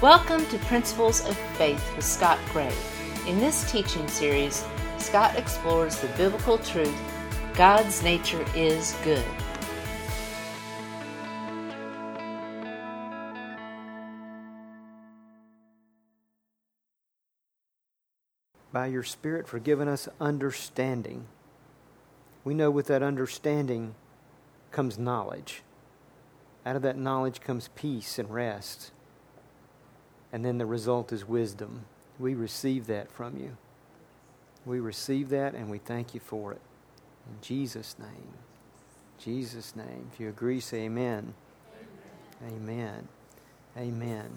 Welcome to Principles of Faith with Scott Gray. In this teaching series, Scott explores the biblical truth God's nature is good. By your Spirit for giving us understanding. We know with that understanding comes knowledge. Out of that knowledge comes peace and rest and then the result is wisdom. We receive that from you. We receive that and we thank you for it. In Jesus' name. Jesus' name. If you agree, say amen. Amen. Amen.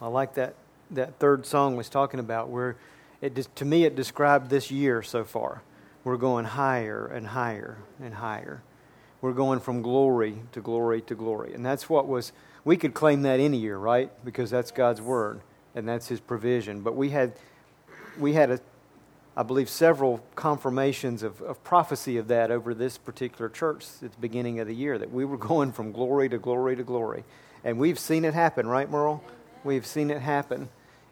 I like that that third song was talking about where it to me it described this year so far. We're going higher and higher and higher. We're going from glory to glory to glory. And that's what was we could claim that any year, right? Because that's God's word and that's His provision. But we had, we had a, I believe, several confirmations of, of prophecy of that over this particular church at the beginning of the year that we were going from glory to glory to glory. And we've seen it happen, right, Merle? We've seen it happen.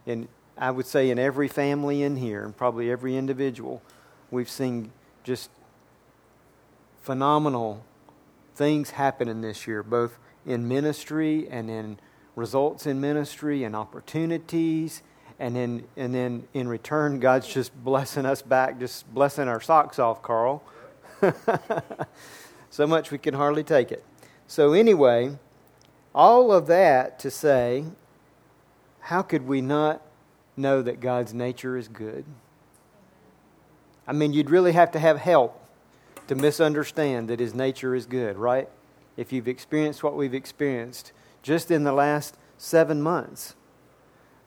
And I would say, in every family in here, and probably every individual, we've seen just phenomenal things happening this year, both in ministry and in results in ministry and opportunities. And then, and then in return, God's just blessing us back, just blessing our socks off, Carl. so much we can hardly take it. So, anyway, all of that to say, how could we not know that God's nature is good? I mean, you'd really have to have help to misunderstand that His nature is good, right? if you've experienced what we've experienced just in the last seven months.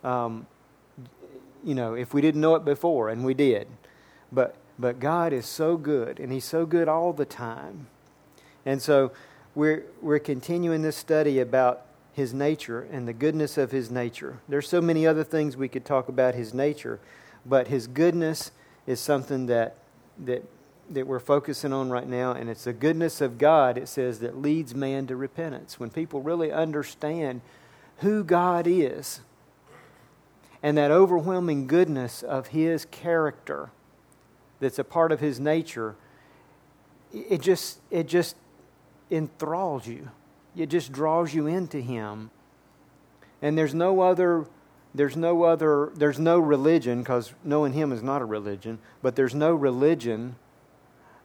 Um, you know, if we didn't know it before, and we did. But, but God is so good, and He's so good all the time. And so we're, we're continuing this study about His nature and the goodness of His nature. There's so many other things we could talk about His nature, but His goodness is something that, that that we're focusing on right now, and it's the goodness of God, it says, that leads man to repentance. When people really understand who God is and that overwhelming goodness of His character that's a part of His nature, it just, it just enthralls you. It just draws you into Him. And there's no other there's no other there's no religion because knowing him is not a religion but there's no religion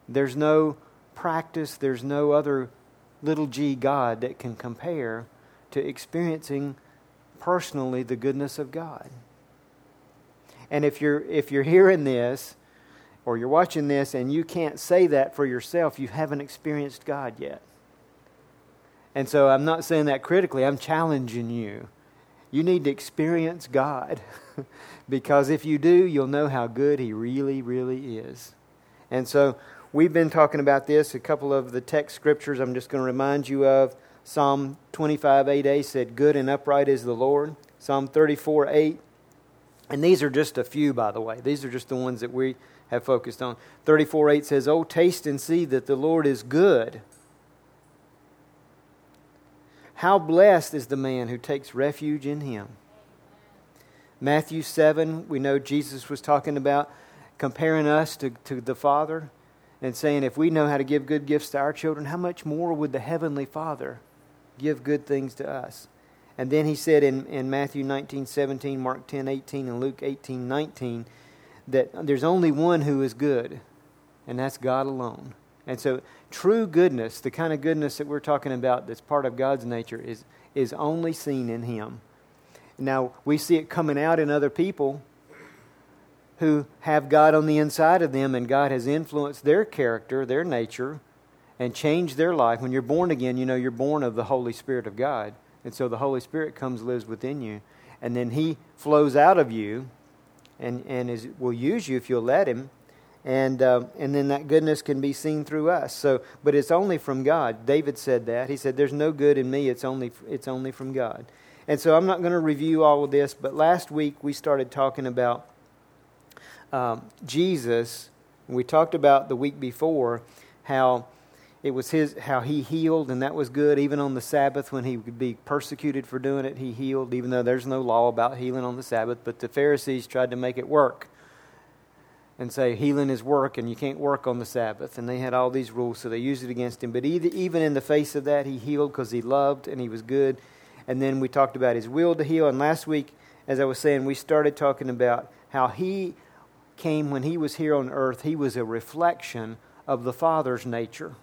there's no practice, there's no other little g God that can compare to experiencing personally the goodness of God. And if you're if you're hearing this or you're watching this and you can't say that for yourself, you haven't experienced God yet. And so I'm not saying that critically, I'm challenging you. You need to experience God because if you do, you'll know how good He really, really is. And so We've been talking about this. A couple of the text scriptures I'm just going to remind you of. Psalm 25, 8a said, Good and upright is the Lord. Psalm 34, 8. And these are just a few, by the way. These are just the ones that we have focused on. 34, 8 says, Oh, taste and see that the Lord is good. How blessed is the man who takes refuge in him. Matthew 7, we know Jesus was talking about comparing us to, to the Father and saying, if we know how to give good gifts to our children, how much more would the Heavenly Father give good things to us? And then he said in, in Matthew 19, 17, Mark 10, 18, and Luke 18, 19, that there's only one who is good, and that's God alone. And so, true goodness, the kind of goodness that we're talking about that's part of God's nature, is, is only seen in Him. Now, we see it coming out in other people who have God on the inside of them and God has influenced their character, their nature, and changed their life. When you're born again, you know you're born of the Holy Spirit of God. And so the Holy Spirit comes, lives within you. And then He flows out of you and, and is, will use you if you'll let Him. And, um, and then that goodness can be seen through us. So, but it's only from God. David said that. He said, There's no good in me, it's only, it's only from God. And so I'm not going to review all of this, but last week we started talking about um, Jesus, we talked about the week before how it was his how he healed, and that was good. Even on the Sabbath, when he would be persecuted for doing it, he healed, even though there's no law about healing on the Sabbath. But the Pharisees tried to make it work and say healing is work, and you can't work on the Sabbath. And they had all these rules, so they used it against him. But even in the face of that, he healed because he loved and he was good. And then we talked about his will to heal. And last week, as I was saying, we started talking about how he came when he was here on earth. He was a reflection of the Father's nature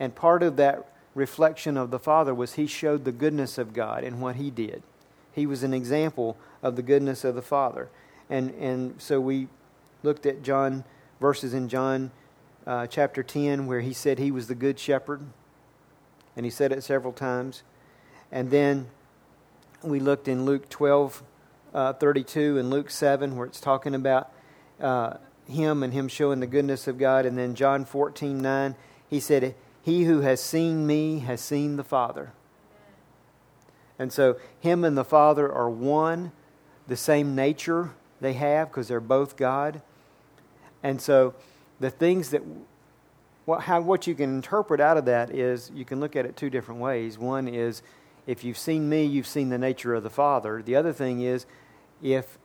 and part of that reflection of the Father was he showed the goodness of God in what he did. He was an example of the goodness of the Father. And, and so we looked at John, verses in John uh, chapter 10, where he said he was the good shepherd. And he said it several times. And then we looked in Luke 12, uh, 32 and Luke 7, where it's talking about uh, him and him showing the goodness of God. And then John 14, 9, he said, he who has seen me has seen the Father. And so, him and the Father are one, the same nature they have because they're both God. And so, the things that what, how, what you can interpret out of that is you can look at it two different ways. One is if you've seen me, you've seen the nature of the Father. The other thing is if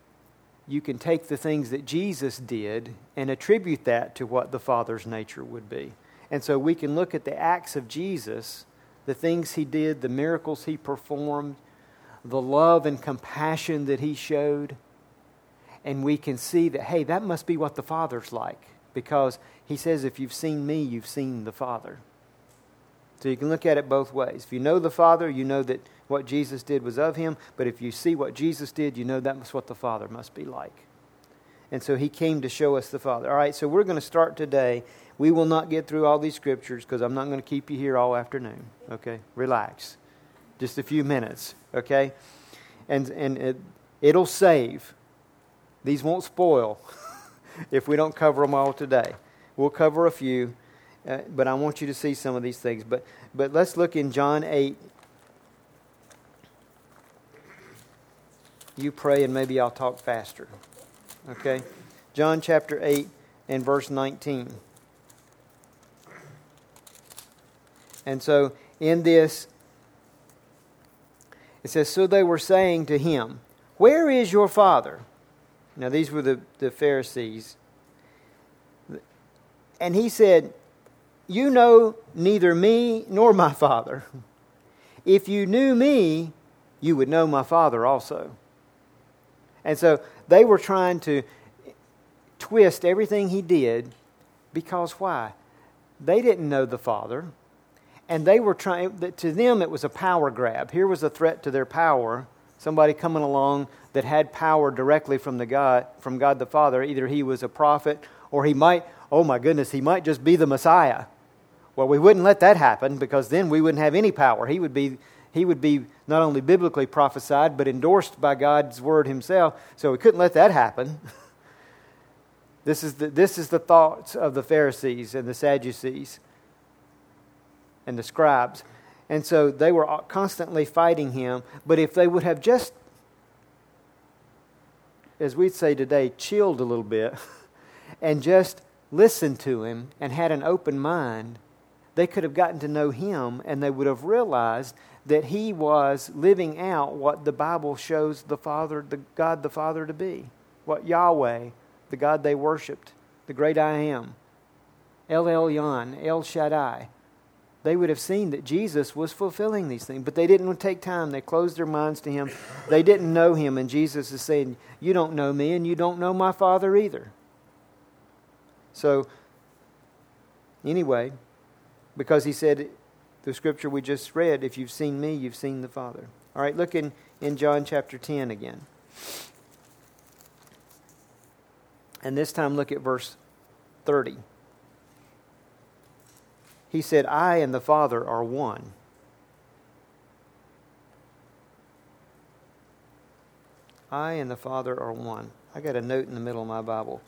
you can take the things that Jesus did and attribute that to what the Father's nature would be. And so we can look at the acts of Jesus, the things he did, the miracles he performed, the love and compassion that he showed, and we can see that, hey, that must be what the Father's like. Because he says, if you've seen me, you've seen the Father. So you can look at it both ways. If you know the Father, you know that what Jesus did was of him. But if you see what Jesus did, you know that's what the Father must be like. And so he came to show us the Father. All right, so we're going to start today we will not get through all these scriptures because I'm not going to keep you here all afternoon. Okay? Relax. Just a few minutes. Okay? And, and it, it'll save. These won't spoil if we don't cover them all today. We'll cover a few, uh, but I want you to see some of these things. But, but let's look in John 8. You pray, and maybe I'll talk faster. Okay? John chapter 8 and verse 19. And so in this, it says, So they were saying to him, Where is your father? Now, these were the, the Pharisees. And he said, You know neither me nor my father. If you knew me, you would know my father also. And so they were trying to twist everything he did because why? They didn't know the father and they were trying to them it was a power grab. Here was a threat to their power somebody coming along that had power directly from the god from god the father. Either he was a prophet or he might oh my goodness he might just be the messiah. Well we wouldn't let that happen because then we wouldn't have any power. He would be he would be not only biblically prophesied but endorsed by god's word himself so we couldn't let that happen this is the, this is the thoughts of the pharisees and the sadducees and the scribes. And so they were constantly fighting him. But if they would have just, as we'd say today, chilled a little bit and just listened to him and had an open mind, they could have gotten to know him and they would have realized that he was living out what the Bible shows the Father, the God the Father to be. What Yahweh, the God they worshiped, the great I am, El Elyon, El Shaddai they would have seen that Jesus was fulfilling these things. But they didn't take time. They closed their minds to him. They didn't know him. And Jesus is saying, You don't know me, and you don't know my Father either. So, anyway, because he said, the scripture we just read, if you've seen me, you've seen the Father. All right, look in, in John chapter 10 again. And this time look at verse 30 he said, I and the Father are one. I and the Father are one. I got a note in the middle of my Bible.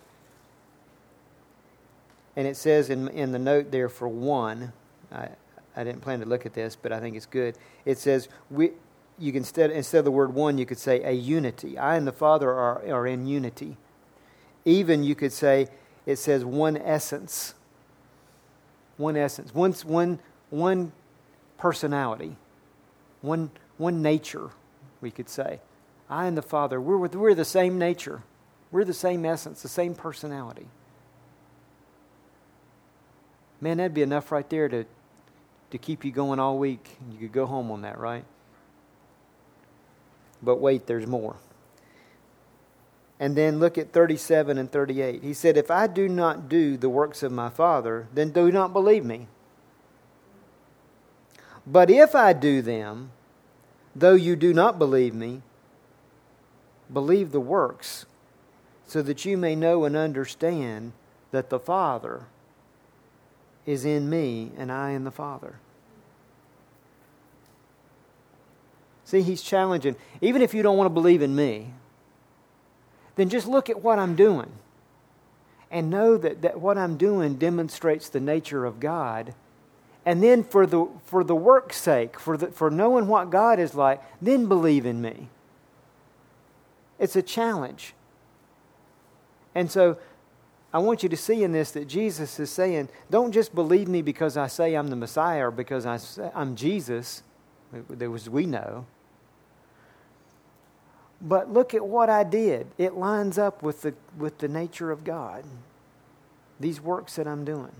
And it says in, in the note there for one, I, I didn't plan to look at this, but I think it's good. It says, we, you can instead, instead of the word one, you could say a unity. I and the Father are, are in unity. Even you could say, it says one essence. one essence, one, one, one personality, one, one nature, we could say. I and the Father, we're, we're the same nature. We're the same essence, the same personality. Man, that'd be enough right there to, to keep you going all week. You could go home on that, right? But wait, there's more. And then look at 37 and 38. He said, If I do not do the works of my Father, then do not believe me. But if I do them, though you do not believe me, believe the works, so that you may know and understand that the Father is in me and I in the Father. See, he's challenging. Even if you don't want to believe in me, then just look at what I'm doing and know that, that what I'm doing demonstrates the nature of God. And then for the, for the work's sake, for, the, for knowing what God is like, then believe in me. It's a challenge. And so I want you to see in this that Jesus is saying, don't just believe me because I say I'm the Messiah or because I I'm Jesus, as we know. But look at what I did. It lines up with the, with the nature of God, these works that I'm doing.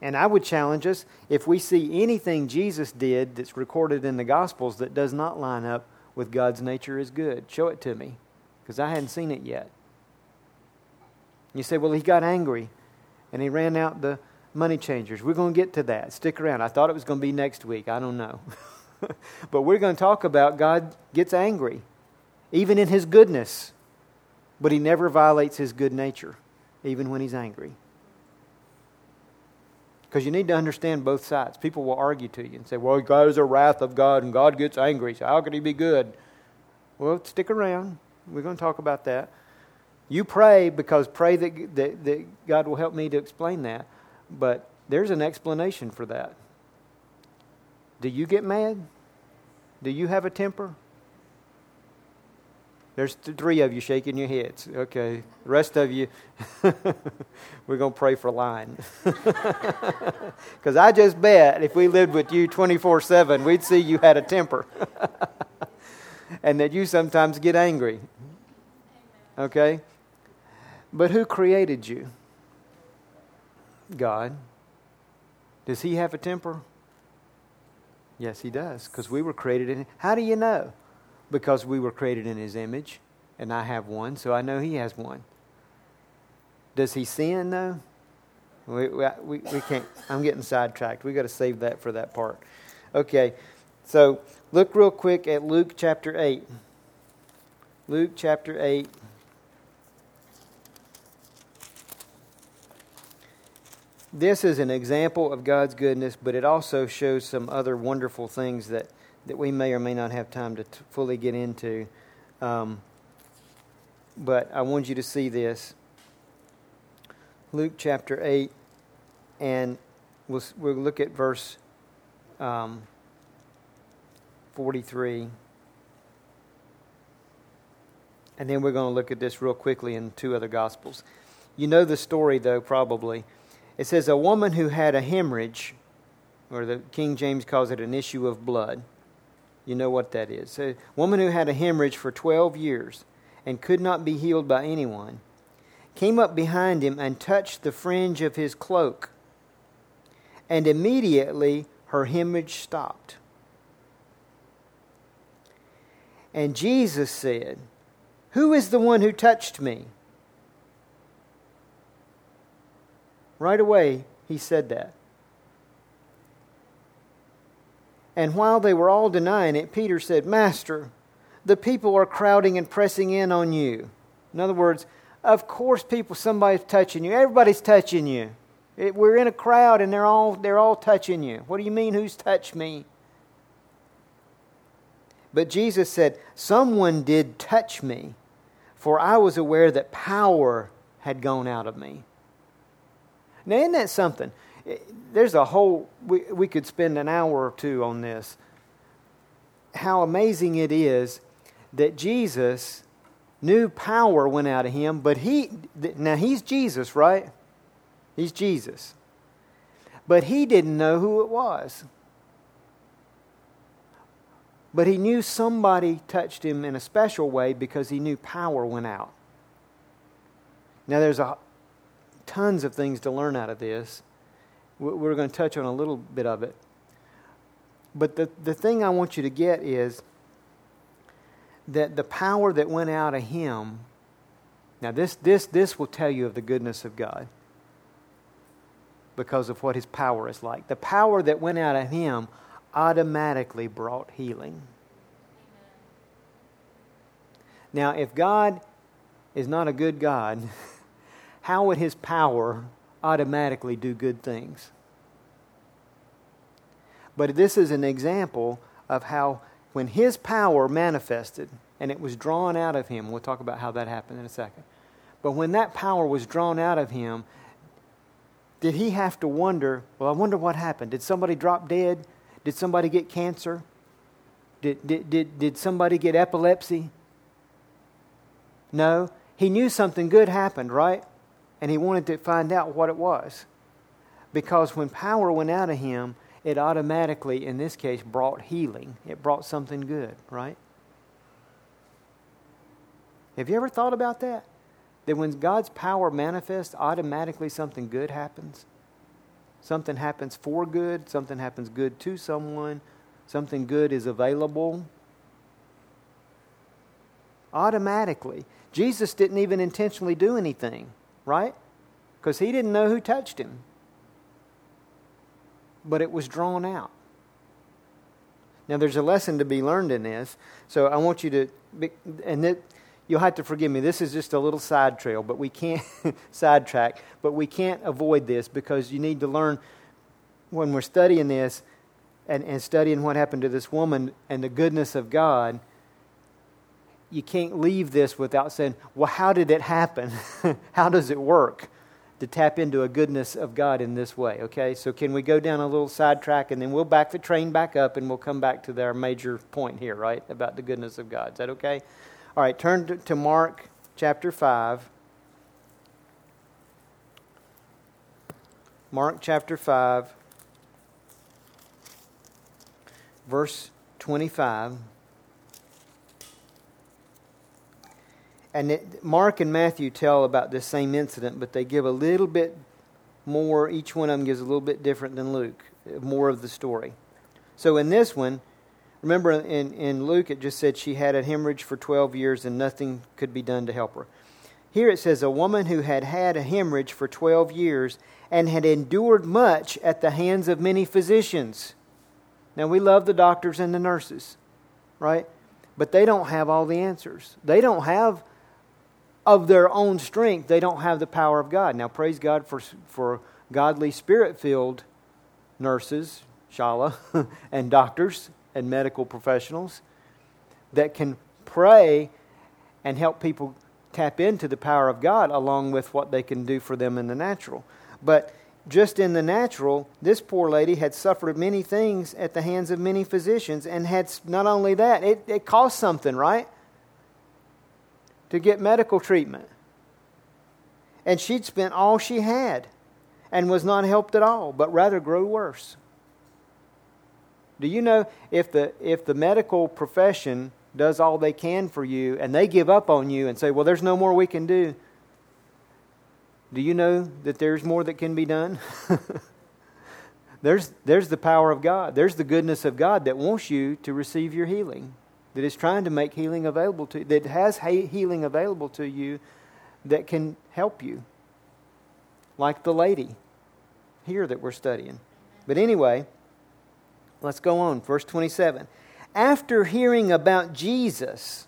And I would challenge us if we see anything Jesus did that's recorded in the Gospels that does not line up with God's nature is good, show it to me, because I hadn't seen it yet. You say, well, he got angry and he ran out the money changers. We're going to get to that. Stick around. I thought it was going to be next week. I don't know. but we're going to talk about God gets angry, even in his goodness, but he never violates his good nature, even when he's angry. Because you need to understand both sides. People will argue to you and say, well, God is a wrath of God and God gets angry, so how could he be good? Well, stick around. We're going to talk about that. You pray because pray that, that, that God will help me to explain that. But there's an explanation for that. Do you get mad? Do you have a temper? There's three of you shaking your heads. Okay. The rest of you, we're going to pray for line. Because I just bet if we lived with you 24 7, we'd see you had a temper. and that you sometimes get angry. Okay? But who created you? God. Does he have a temper? Yes, he does, because we were created in. How do you know? Because we were created in his image, and I have one, so I know he has one. Does he sin, though? We, we, we can't. I'm getting sidetracked. we got to save that for that part. Okay, so look real quick at Luke chapter 8. Luke chapter 8. This is an example of God's goodness, but it also shows some other wonderful things that, that we may or may not have time to t- fully get into. Um, but I want you to see this. Luke chapter 8, and we'll, we'll look at verse um, 43. And then we're going to look at this real quickly in two other Gospels. You know the story, though, probably. It says, A woman who had a hemorrhage, or the King James calls it an issue of blood. You know what that is. A woman who had a hemorrhage for 12 years and could not be healed by anyone came up behind him and touched the fringe of his cloak. And immediately her hemorrhage stopped. And Jesus said, Who is the one who touched me? Right away, he said that. And while they were all denying it, Peter said, Master, the people are crowding and pressing in on you. In other words, of course, people, somebody's touching you. Everybody's touching you. It, we're in a crowd and they're all, they're all touching you. What do you mean, who's touched me? But Jesus said, Someone did touch me, for I was aware that power had gone out of me. Now, isn't that something? Eh, there's a whole, we, we could spend an hour or two on this. How amazing it is that Jesus knew power went out of him, but he, now he's Jesus, right? He's Jesus. but he didn't know who it was. But he knew somebody touched him in a special way because he knew power went out. Now, there's a, tons of things to learn out of this. We're going to touch on a little bit of it. But the, the thing I want you to get is that the power that went out of him, now this, this, this will tell you of the goodness of God because of what his power is like. The power that went out of him automatically brought healing. Now, if God is not a good God, how would his power automatically do good things? But this is an example of how, when his power manifested and it was drawn out of him, we'll talk about how that happened in a second. But when that power was drawn out of him, did he have to wonder, well, I wonder what happened? Did somebody drop dead? Did somebody get cancer? Did, did, did, did somebody get epilepsy? No. He knew something good happened, right? And he wanted to find out what it was. Because when power went out of him, it automatically, in this case, brought healing. It brought something good, right? Have you ever thought about that? That when God's power manifests, automatically something good happens? Something happens for good, something happens good to someone, something good is available. Automatically. Jesus didn't even intentionally do anything, right? Because he didn't know who touched him. But it was drawn out. Now, there's a lesson to be learned in this. So I want you to, and that, you'll have to forgive me. This is just a little side trail, but we can't sidetrack, but we can't avoid this because you need to learn when we're studying this and, and studying what happened to this woman and the goodness of God. You can't leave this without saying, well, how did it happen? how does it work to tap into a goodness of God in this way? Okay, so can we go down a little sidetrack and then we'll back the train back up and we'll come back to our major point here, right? About the goodness of God. Is that okay? All right, turn to, to Mark chapter 5. Mark chapter 5, verse 25. And it, Mark and Matthew tell about this same incident, but they give a little bit more. Each one of them gives a little bit different than Luke, more of the story. So in this one, Remember in, in Luke, it just said she had a hemorrhage for 12 years and nothing could be done to help her. Here it says a woman who had had a hemorrhage for 12 years and had endured much at the hands of many physicians. Now, we love the doctors and the nurses, right? But they don't have all the answers. They don't have, of their own strength, they don't have the power of God. Now, praise God for, for godly, spirit filled nurses, Shala, and doctors and medical professionals that can pray and help people tap into the power of God along with what they can do for them in the natural. But just in the natural, this poor lady had suffered many things at the hands of many physicians and had not only that, it, it cost something, right? To get medical treatment. And she'd spent all she had and was not helped at all, but rather grew worse. Do you know if the, if the medical profession does all they can for you and they give up on you and say, well, there's no more we can do, do you know that there's more that can be done? there's, there's the power of God. There's the goodness of God that wants you to receive your healing, that is trying to make healing available to you, that has healing available to you that can help you. Like the lady here that we're studying. But anyway, Let's go on. Verse 27. After hearing about Jesus,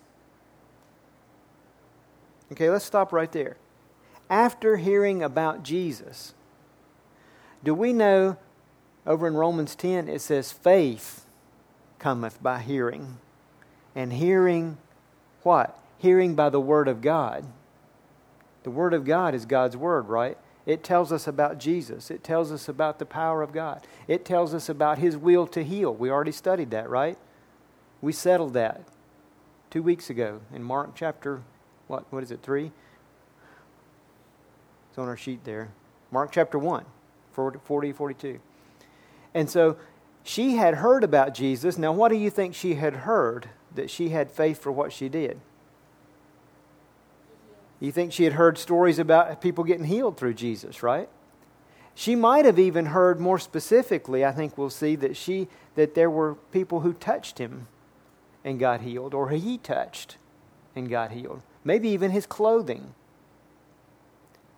okay, let's stop right there. After hearing about Jesus, do we know over in Romans 10 it says, faith cometh by hearing. And hearing what? Hearing by the Word of God. The Word of God is God's Word, right? It tells us about Jesus. It tells us about the power of God. It tells us about His will to heal. We already studied that, right? We settled that two weeks ago in Mark chapter, what, what is it, 3? It's on our sheet there. Mark chapter 1, 40, 42. And so she had heard about Jesus. Now, what do you think she had heard that she had faith for what she did? You think she had heard stories about people getting healed through Jesus, right? She might have even heard more specifically, I think we'll see that she that there were people who touched him and got healed or he touched and got healed. Maybe even his clothing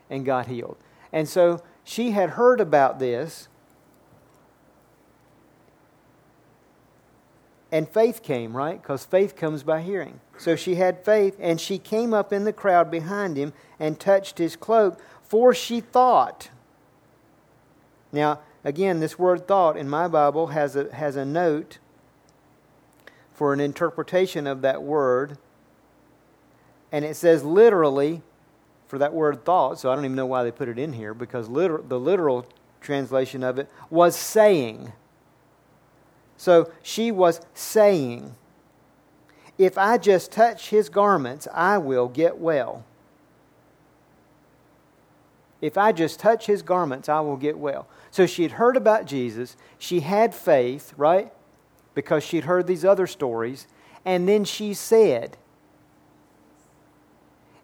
and got healed. And so she had heard about this and faith came, right? Because faith comes by hearing. So she had faith, and she came up in the crowd behind him and touched his cloak, for she thought. Now, again, this word thought in my Bible has a, has a note for an interpretation of that word. And it says literally for that word thought, so I don't even know why they put it in here, because liter- the literal translation of it was saying. So she was saying, If I just touch his garments, I will get well. If I just touch his garments, I will get well. So she had heard about Jesus. She had faith, right? Because she'd heard these other stories. And then she said,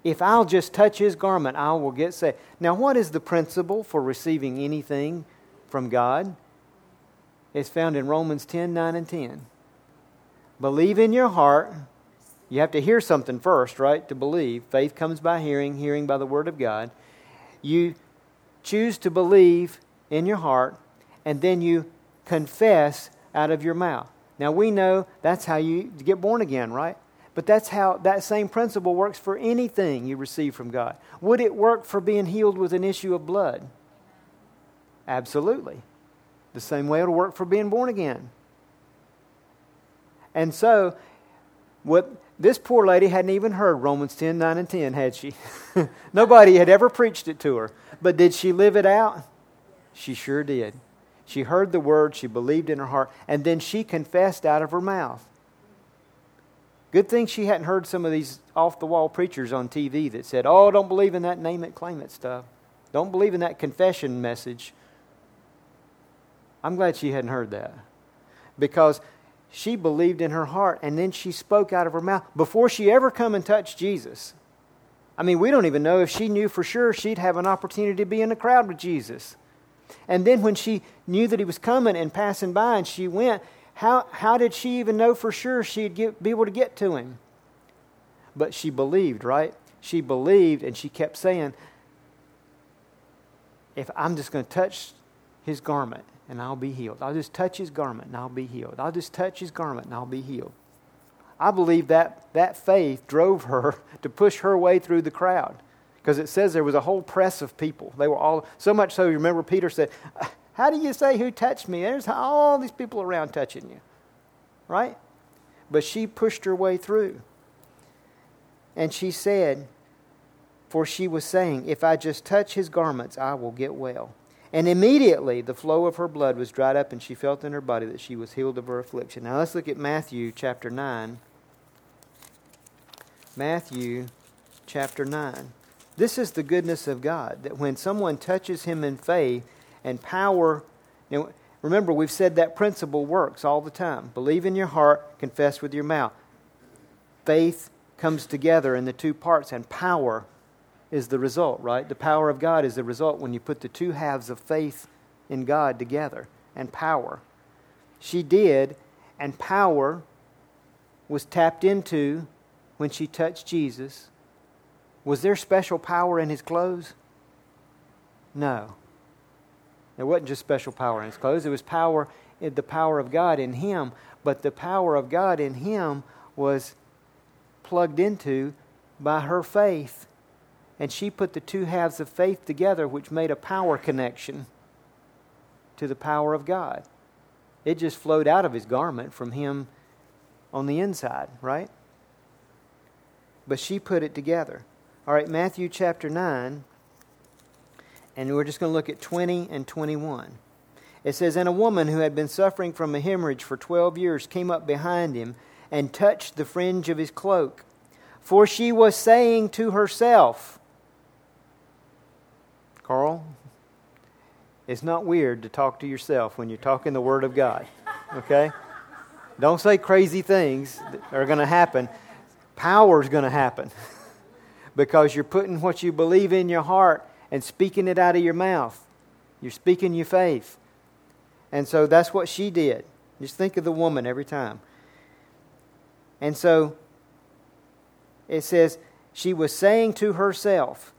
If I'll just touch his garment, I will get saved. Now, what is the principle for receiving anything from God? Is found in Romans 10 9 and 10. Believe in your heart. You have to hear something first, right, to believe. Faith comes by hearing, hearing by the Word of God. You choose to believe in your heart, and then you confess out of your mouth. Now, we know that's how you get born again, right? But that's how that same principle works for anything you receive from God. Would it work for being healed with an issue of blood? Absolutely. The same way it'll work for being born again. And so, what this poor lady hadn't even heard Romans 10 9 and 10, had she? Nobody had ever preached it to her. But did she live it out? She sure did. She heard the word, she believed in her heart, and then she confessed out of her mouth. Good thing she hadn't heard some of these off the wall preachers on TV that said, Oh, don't believe in that name it, claim it stuff. Don't believe in that confession message. I'm glad she hadn't heard that because she believed in her heart and then she spoke out of her mouth before she ever come and touched Jesus. I mean, we don't even know if she knew for sure she'd have an opportunity to be in the crowd with Jesus. And then when she knew that he was coming and passing by and she went, how, how did she even know for sure she'd get, be able to get to him? But she believed, right? She believed and she kept saying, if I'm just going to touch his garment, and I'll be healed. I'll just touch his garment and I'll be healed. I'll just touch his garment and I'll be healed. I believe that that faith drove her to push her way through the crowd because it says there was a whole press of people. They were all, so much so, you remember Peter said, uh, How do you say who touched me? There's all these people around touching you, right? But she pushed her way through. And she said, For she was saying, If I just touch his garments, I will get well. And immediately the flow of her blood was dried up, and she felt in her body that she was healed of her affliction. Now let's look at Matthew chapter 9. Matthew chapter 9. This is the goodness of God, that when someone touches him in faith and power, you know, remember we've said that principle works all the time. Believe in your heart, confess with your mouth. Faith comes together in the two parts, and power is the result, right? The power of God is the result when you put the two halves of faith in God together and power. She did, and power was tapped into when she touched Jesus. Was there special power in his clothes? No. There wasn't just special power in his clothes, it was power, the power of God in him. But the power of God in him was plugged into by her faith and she put the two halves of faith together, which made a power connection to the power of God. It just flowed out of his garment from him on the inside, right? But she put it together. All right, Matthew chapter 9, and we're just going to look at 20 and 21. It says, And a woman who had been suffering from a hemorrhage for 12 years came up behind him and touched the fringe of his cloak. For she was saying to herself, Carl, It's not weird to talk to yourself when you're talking the Word of God. Okay? Don't say crazy things that are going to happen. Power is going to happen because you're putting what you believe in your heart and speaking it out of your mouth. You're speaking your faith. And so that's what she did. Just think of the woman every time. And so it says, she was saying to herself,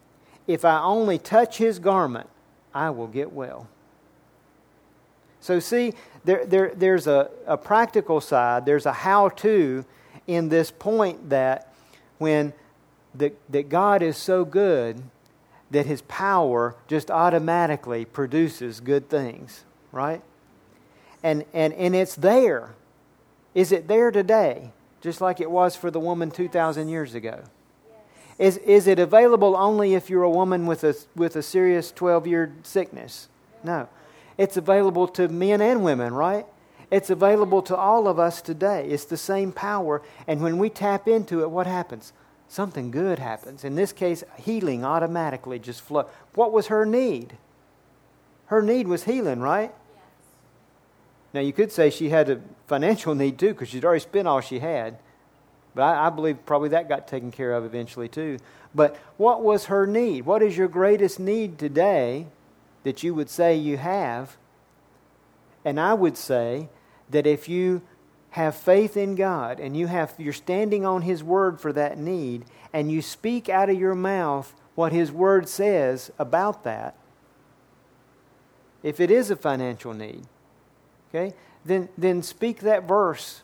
If I only touch his garment, I will get well. So, see, there, there, there's a, a practical side, there's a how to in this point that when the, that God is so good that his power just automatically produces good things, right? And, and, and it's there. Is it there today, just like it was for the woman 2,000 years ago? Is, is it available only if you're a woman with a, with a serious 12 year sickness? No. It's available to men and women, right? It's available to all of us today. It's the same power. And when we tap into it, what happens? Something good happens. In this case, healing automatically just flow. What was her need? Her need was healing, right? Yes. Now, you could say she had a financial need too because she'd already spent all she had. But I, I, believe probably that got taken care of eventually too. But what was her need? What is your greatest need today that you would say you have? And I would say that if you have faith in God and you have you're standing on his word for that need and you speak out of your mouth what his word says about that if it is a financial need okay then then speak that verse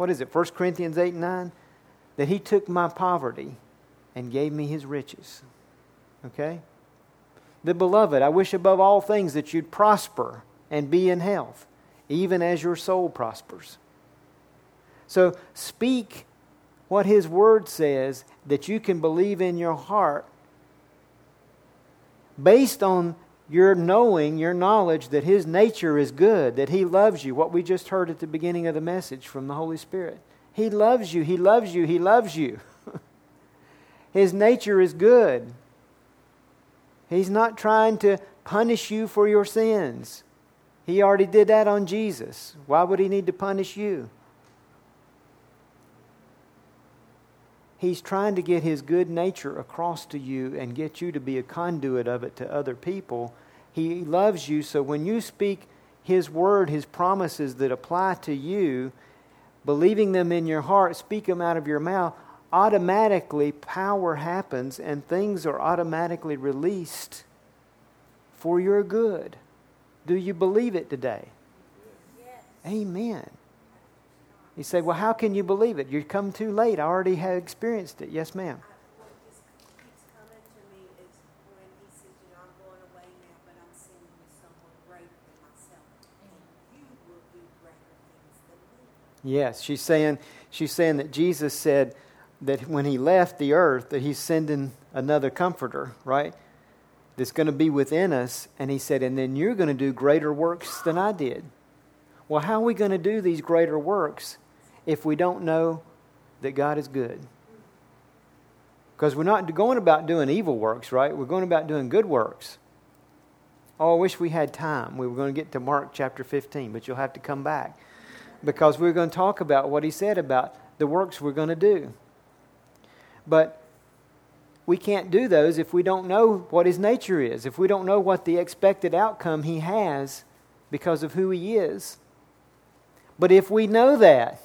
what is it, 1 Corinthians 8 and 9? That he took my poverty and gave me his riches. Okay? The beloved, I wish above all things that you'd prosper and be in health, even as your soul prospers. So speak what his word says that you can believe in your heart based on your knowing, your knowledge that His nature is good, that He loves you, what we just heard at the beginning of the message from the Holy Spirit. He loves you, He loves you, He loves you. His nature is good. He's not trying to punish you for your sins. He already did that on Jesus. Why would He need to punish you? He's trying to get his good nature across to you and get you to be a conduit of it to other people. He loves you, so when you speak his word, his promises that apply to you, believing them in your heart, speak them out of your mouth, automatically power happens and things are automatically released for your good. Do you believe it today? Yes. Amen. You say, well, how can you believe it? You come too late. I already have experienced it. Yes, ma'am. Yes, she's saying she's saying that Jesus said that when he left the earth that he's sending another comforter, right? That's going to be within us and he said and then you're going to do greater works than I did. Well, how are we going to do these greater works if we don't know that God is good. Because we're not going about doing evil works, right? We're going about doing good works. Oh, I wish we had time. We were going to get to Mark chapter 15, but you'll have to come back. Because we're going to talk about what he said about the works we're going to do. But we can't do those if we don't know what his nature is, if we don't know what the expected outcome he has because of who he is. But if we know that,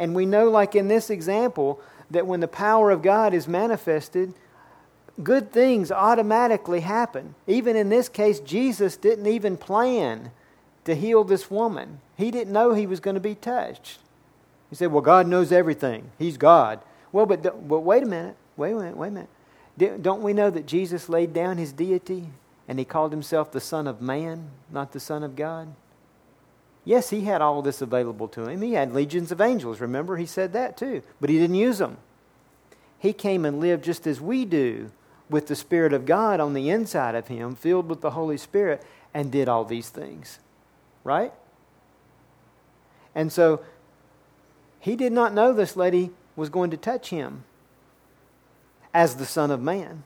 and we know, like in this example, that when the power of God is manifested, good things automatically happen. Even in this case, Jesus didn't even plan to heal this woman, he didn't know he was going to be touched. He said, Well, God knows everything, He's God. Well, but, but wait a minute, wait a minute, wait a minute. Don't we know that Jesus laid down his deity and he called himself the Son of Man, not the Son of God? Yes, he had all this available to him. He had legions of angels. Remember, he said that too. But he didn't use them. He came and lived just as we do with the Spirit of God on the inside of him, filled with the Holy Spirit, and did all these things. Right? And so he did not know this lady was going to touch him as the Son of Man.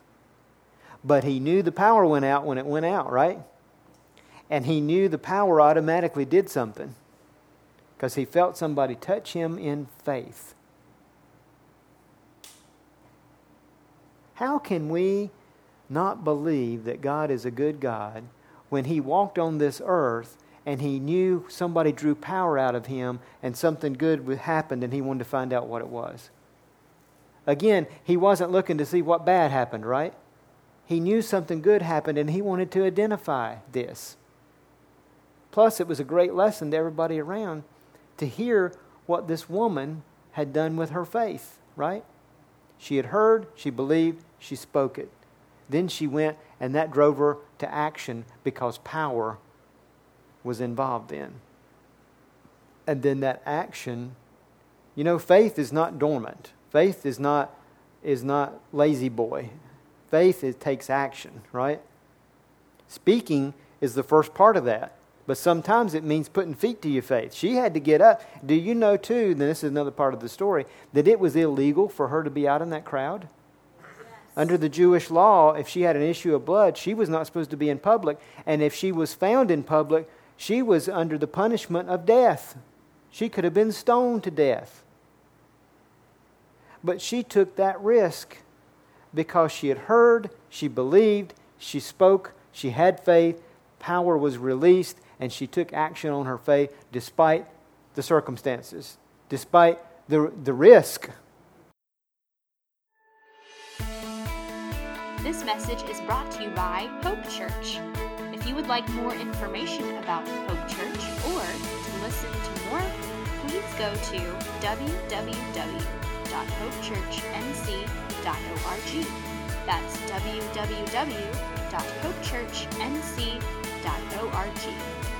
But he knew the power went out when it went out, right? And he knew the power automatically did something because he felt somebody touch him in faith. How can we not believe that God is a good God when he walked on this earth and he knew somebody drew power out of him and something good happened and he wanted to find out what it was? Again, he wasn't looking to see what bad happened, right? He knew something good happened and he wanted to identify this. Plus, it was a great lesson to everybody around to hear what this woman had done with her faith, right? She had heard, she believed, she spoke it. Then she went, and that drove her to action because power was involved in. And then that action, you know, faith is not dormant. Faith is not is not lazy boy. Faith it takes action, right? Speaking is the first part of that. But sometimes it means putting feet to your faith. She had to get up. Do you know, too, and this is another part of the story, that it was illegal for her to be out in that crowd? Yes. Under the Jewish law, if she had an issue of blood, she was not supposed to be in public. And if she was found in public, she was under the punishment of death. She could have been stoned to death. But she took that risk because she had heard, she believed, she spoke, she had faith, power was released, and she took action on her faith despite the circumstances, despite the, the risk. This message is brought to you by Hope Church. If you would like more information about Hope Church or to listen to more, please go to www.hopechurchnc.org. That's www.hopechurchnc.org www.ccc.org.